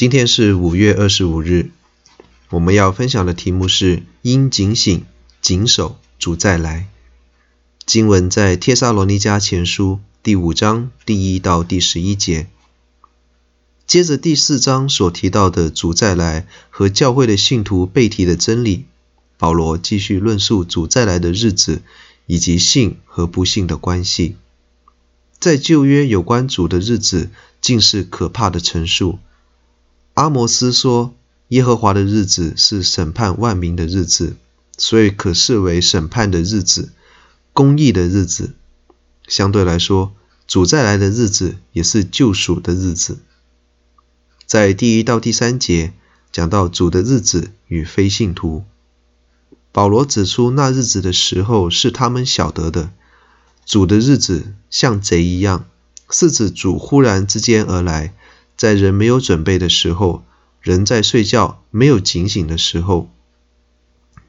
今天是五月二十五日，我们要分享的题目是“应警醒、谨守，主再来”。经文在帖撒罗尼迦前书第五章第一到第十一节。接着第四章所提到的主再来和教会的信徒被提的真理，保罗继续论述主再来的日子以及信和不信的关系。在旧约有关主的日子，竟是可怕的陈述。阿摩斯说：“耶和华的日子是审判万民的日子，所以可视为审判的日子、公义的日子。相对来说，主再来的日子也是救赎的日子。”在第一到第三节讲到主的日子与非信徒，保罗指出那日子的时候是他们晓得的。主的日子像贼一样，是指主忽然之间而来。在人没有准备的时候，人在睡觉没有警醒的时候，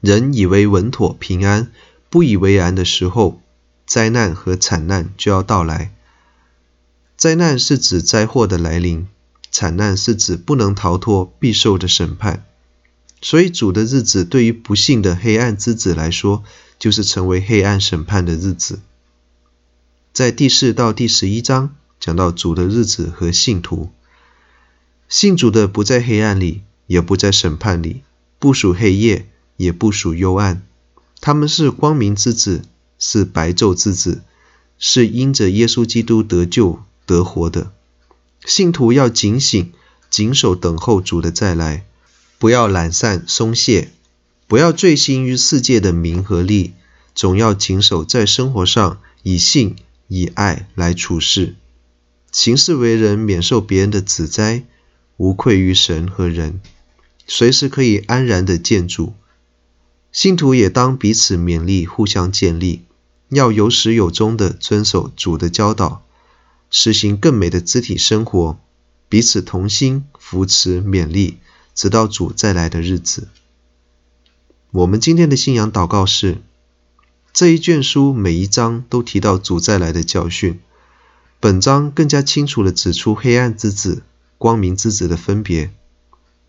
人以为稳妥平安，不以为然的时候，灾难和惨难就要到来。灾难是指灾祸的来临，惨难是指不能逃脱必受的审判。所以主的日子对于不信的黑暗之子来说，就是成为黑暗审判的日子。在第四到第十一章讲到主的日子和信徒。信主的不在黑暗里，也不在审判里，不属黑夜，也不属幽暗。他们是光明之子，是白昼之子，是因着耶稣基督得救得活的。信徒要警醒，谨守等候主的再来，不要懒散松懈，不要醉心于世界的名和利，总要谨守在生活上以信以爱来处事，行事为人免受别人的指摘。无愧于神和人，随时可以安然的见主。信徒也当彼此勉励，互相建立，要有始有终的遵守主的教导，实行更美的肢体生活，彼此同心扶持勉励，直到主再来的日子。我们今天的信仰祷告是：这一卷书每一章都提到主再来的教训，本章更加清楚地指出黑暗之子。光明之子的分别，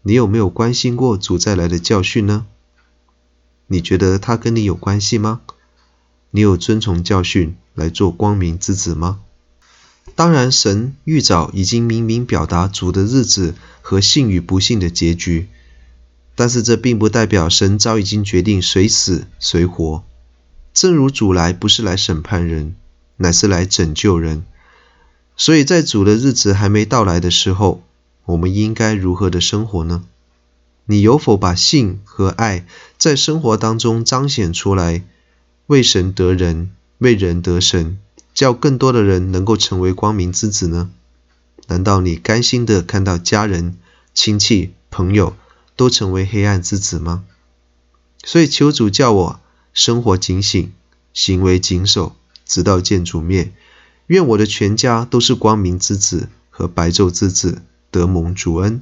你有没有关心过主再来的教训呢？你觉得他跟你有关系吗？你有遵从教训来做光明之子吗？当然，神预早已经明明表达主的日子和信与不信的结局，但是这并不代表神早已经决定谁死谁活。正如主来不是来审判人，乃是来拯救人。所以在主的日子还没到来的时候，我们应该如何的生活呢？你有否把信和爱在生活当中彰显出来，为神得人，为人得神，叫更多的人能够成为光明之子呢？难道你甘心的看到家人、亲戚、朋友都成为黑暗之子吗？所以求主叫我生活警醒，行为谨守，直到见主面。愿我的全家都是光明之子和白昼之子，得蒙主恩。